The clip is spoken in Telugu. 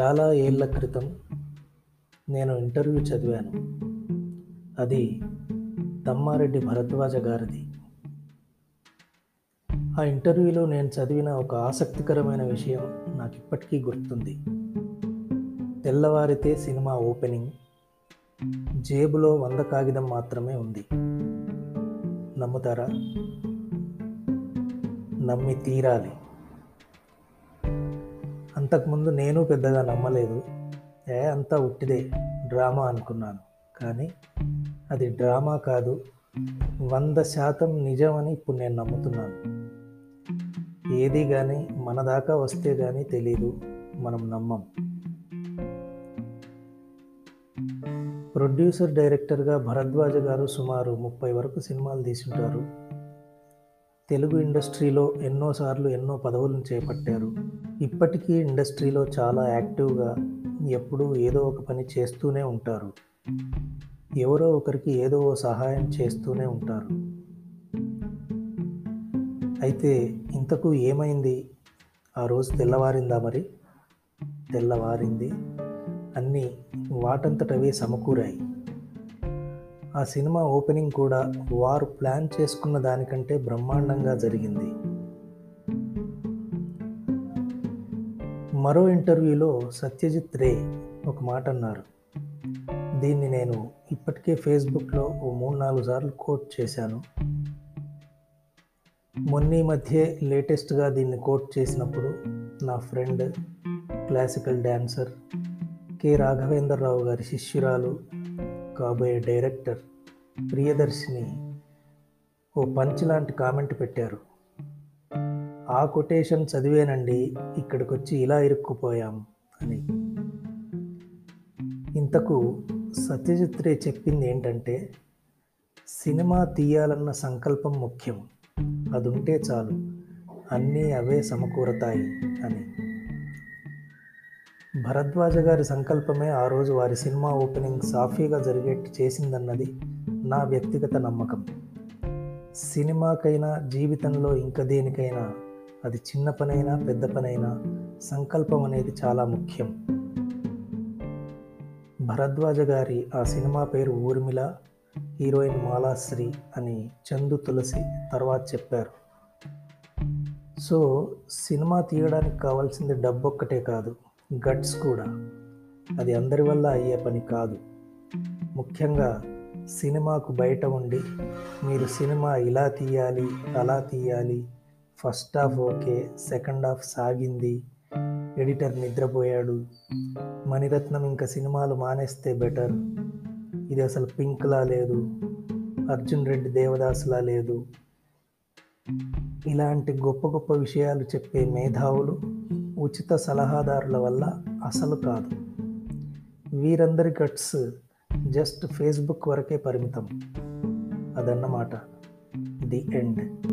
చాలా ఏళ్ళ క్రితం నేను ఇంటర్వ్యూ చదివాను. అది తమ్మారెడ్డి భరద్వాజ గారిది. ఆ ఇంటర్వ్యూలో నేను చదివిన ఒక ఆసక్తికరమైన విషయం నాకు ఇప్పటికీ గుర్తుంది. తెల్లవారితే సినిమా ఓపెనింగ్ జేబులో వంద కాగితం మాత్రమే ఉంది. నమ్ముతారా? నమ్మి తీరాలి. అంతకుముందు నేను పెద్దగా నమ్మలేదు. ఏ అంతా ఉట్టిదే డ్రామా అనుకున్నాను. కానీ అది డ్రామా కాదు వంద శాతం నిజమని ఇప్పుడు నేను నమ్ముతున్నాను. ఏది కానీ మన దాకా వస్తే కానీ తెలీదు మనం నమ్మం. ప్రొడ్యూసర్ డైరెక్టర్గా భరద్వాజ గారు సుమారు ముప్పై వరకు సినిమాలు తీసుంటారు. తెలుగు ఇండస్ట్రీలో ఎన్నోసార్లు ఎన్నో పదవులను చేపట్టారు. ఇప్పటికీ ఇండస్ట్రీలో చాలా యాక్టివ్గా ఎప్పుడూ ఏదో ఒక పని చేస్తూనే ఉంటారు. ఎవరో ఒకరికి ఏదో ఓ సహాయం చేస్తూనే ఉంటారు. అయితే ఇంతకు ఏమైంది? ఆ రోజు తెల్లవారిందా మరి? తెల్లవారింది. అన్నీ వాటంతటవే సమకూరాయి. ఆ సినిమా ఓపెనింగ్ కూడా వారు ప్లాన్ చేసుకున్న దానికంటే బ్రహ్మాండంగా జరిగింది. మరో ఇంటర్వ్యూలో సత్యజిత్ రే ఒక మాట అన్నారు. దీన్ని నేను ఇప్పటికే ఫేస్బుక్లో ఓ మూడు నాలుగు సార్లు కోట్ చేశాను. మొన్న మధ్య లేటెస్ట్గా దీన్ని కోట్ చేసినప్పుడు నా friend classical dancer K Raghavendra Rao గారి శిష్యురాలు కాబోయే డైరెక్టర్ ప్రియదర్శిని ఓ పంచ్ లాంటి కామెంట్ పెట్టారు. ఆ కొటేషన్ చదివేనండి ఇక్కడికి వచ్చి ఇలా ఇరుక్కుపోయాం అని. ఇంతకు సత్యజిత్ రే చెప్పింది ఏంటంటే సినిమా తీయాలన్న సంకల్పం ముఖ్యం. అది ఉంటే చాలు. అన్నీ అవే సమకూరతాయి అని. భరద్వాజ గారి సంకల్పమే ఆ రోజు వారి సినిమా ఓపెనింగ్ సాఫీగా జరిగేట్టు చేసిందన్నది నా వ్యక్తిగత నమ్మకం. సినిమాకైనా జీవితంలో ఇంకా దేనికైనా అది చిన్న పనైనా పెద్ద పనైనా సంకల్పం అనేది చాలా ముఖ్యం. భరద్వాజ గారి ఆ సినిమా పేరు ఊర్మిళ హీరోయిన్ మాలాశ్రీ అని చందు తులసి తర్వాత చెప్పారు. సో సినిమా తీయడానికి కావాల్సింది డబ్బు ఒక్కటే కాదు. గట్స్ కూడా. అది అందరి వల్ల అయ్యే పని కాదు. ముఖ్యంగా సినిమాకు బయట ఉండి మీరు సినిమా ఇలా తీయాలి అలా తీయాలి first half okay second half సాగింది ఎడిటర్ నిద్రపోయాడు మణిరత్నం ఇంకా సినిమాలు మానేస్తే బెటర్. ఇది అసలు పింక్లా లేదు అర్జున్ రెడ్డి దేవదాసులా లేదు. ఇలాంటి గొప్ప గొప్ప విషయాలు చెప్పే మేధావులు ఉచిత సలహాదారుల వల్ల అసలు కాదు. వీరందరి గట్స్ జస్ట్ ఫేస్బుక్ వరకే పరిమితం. అదన్నమాట. The end.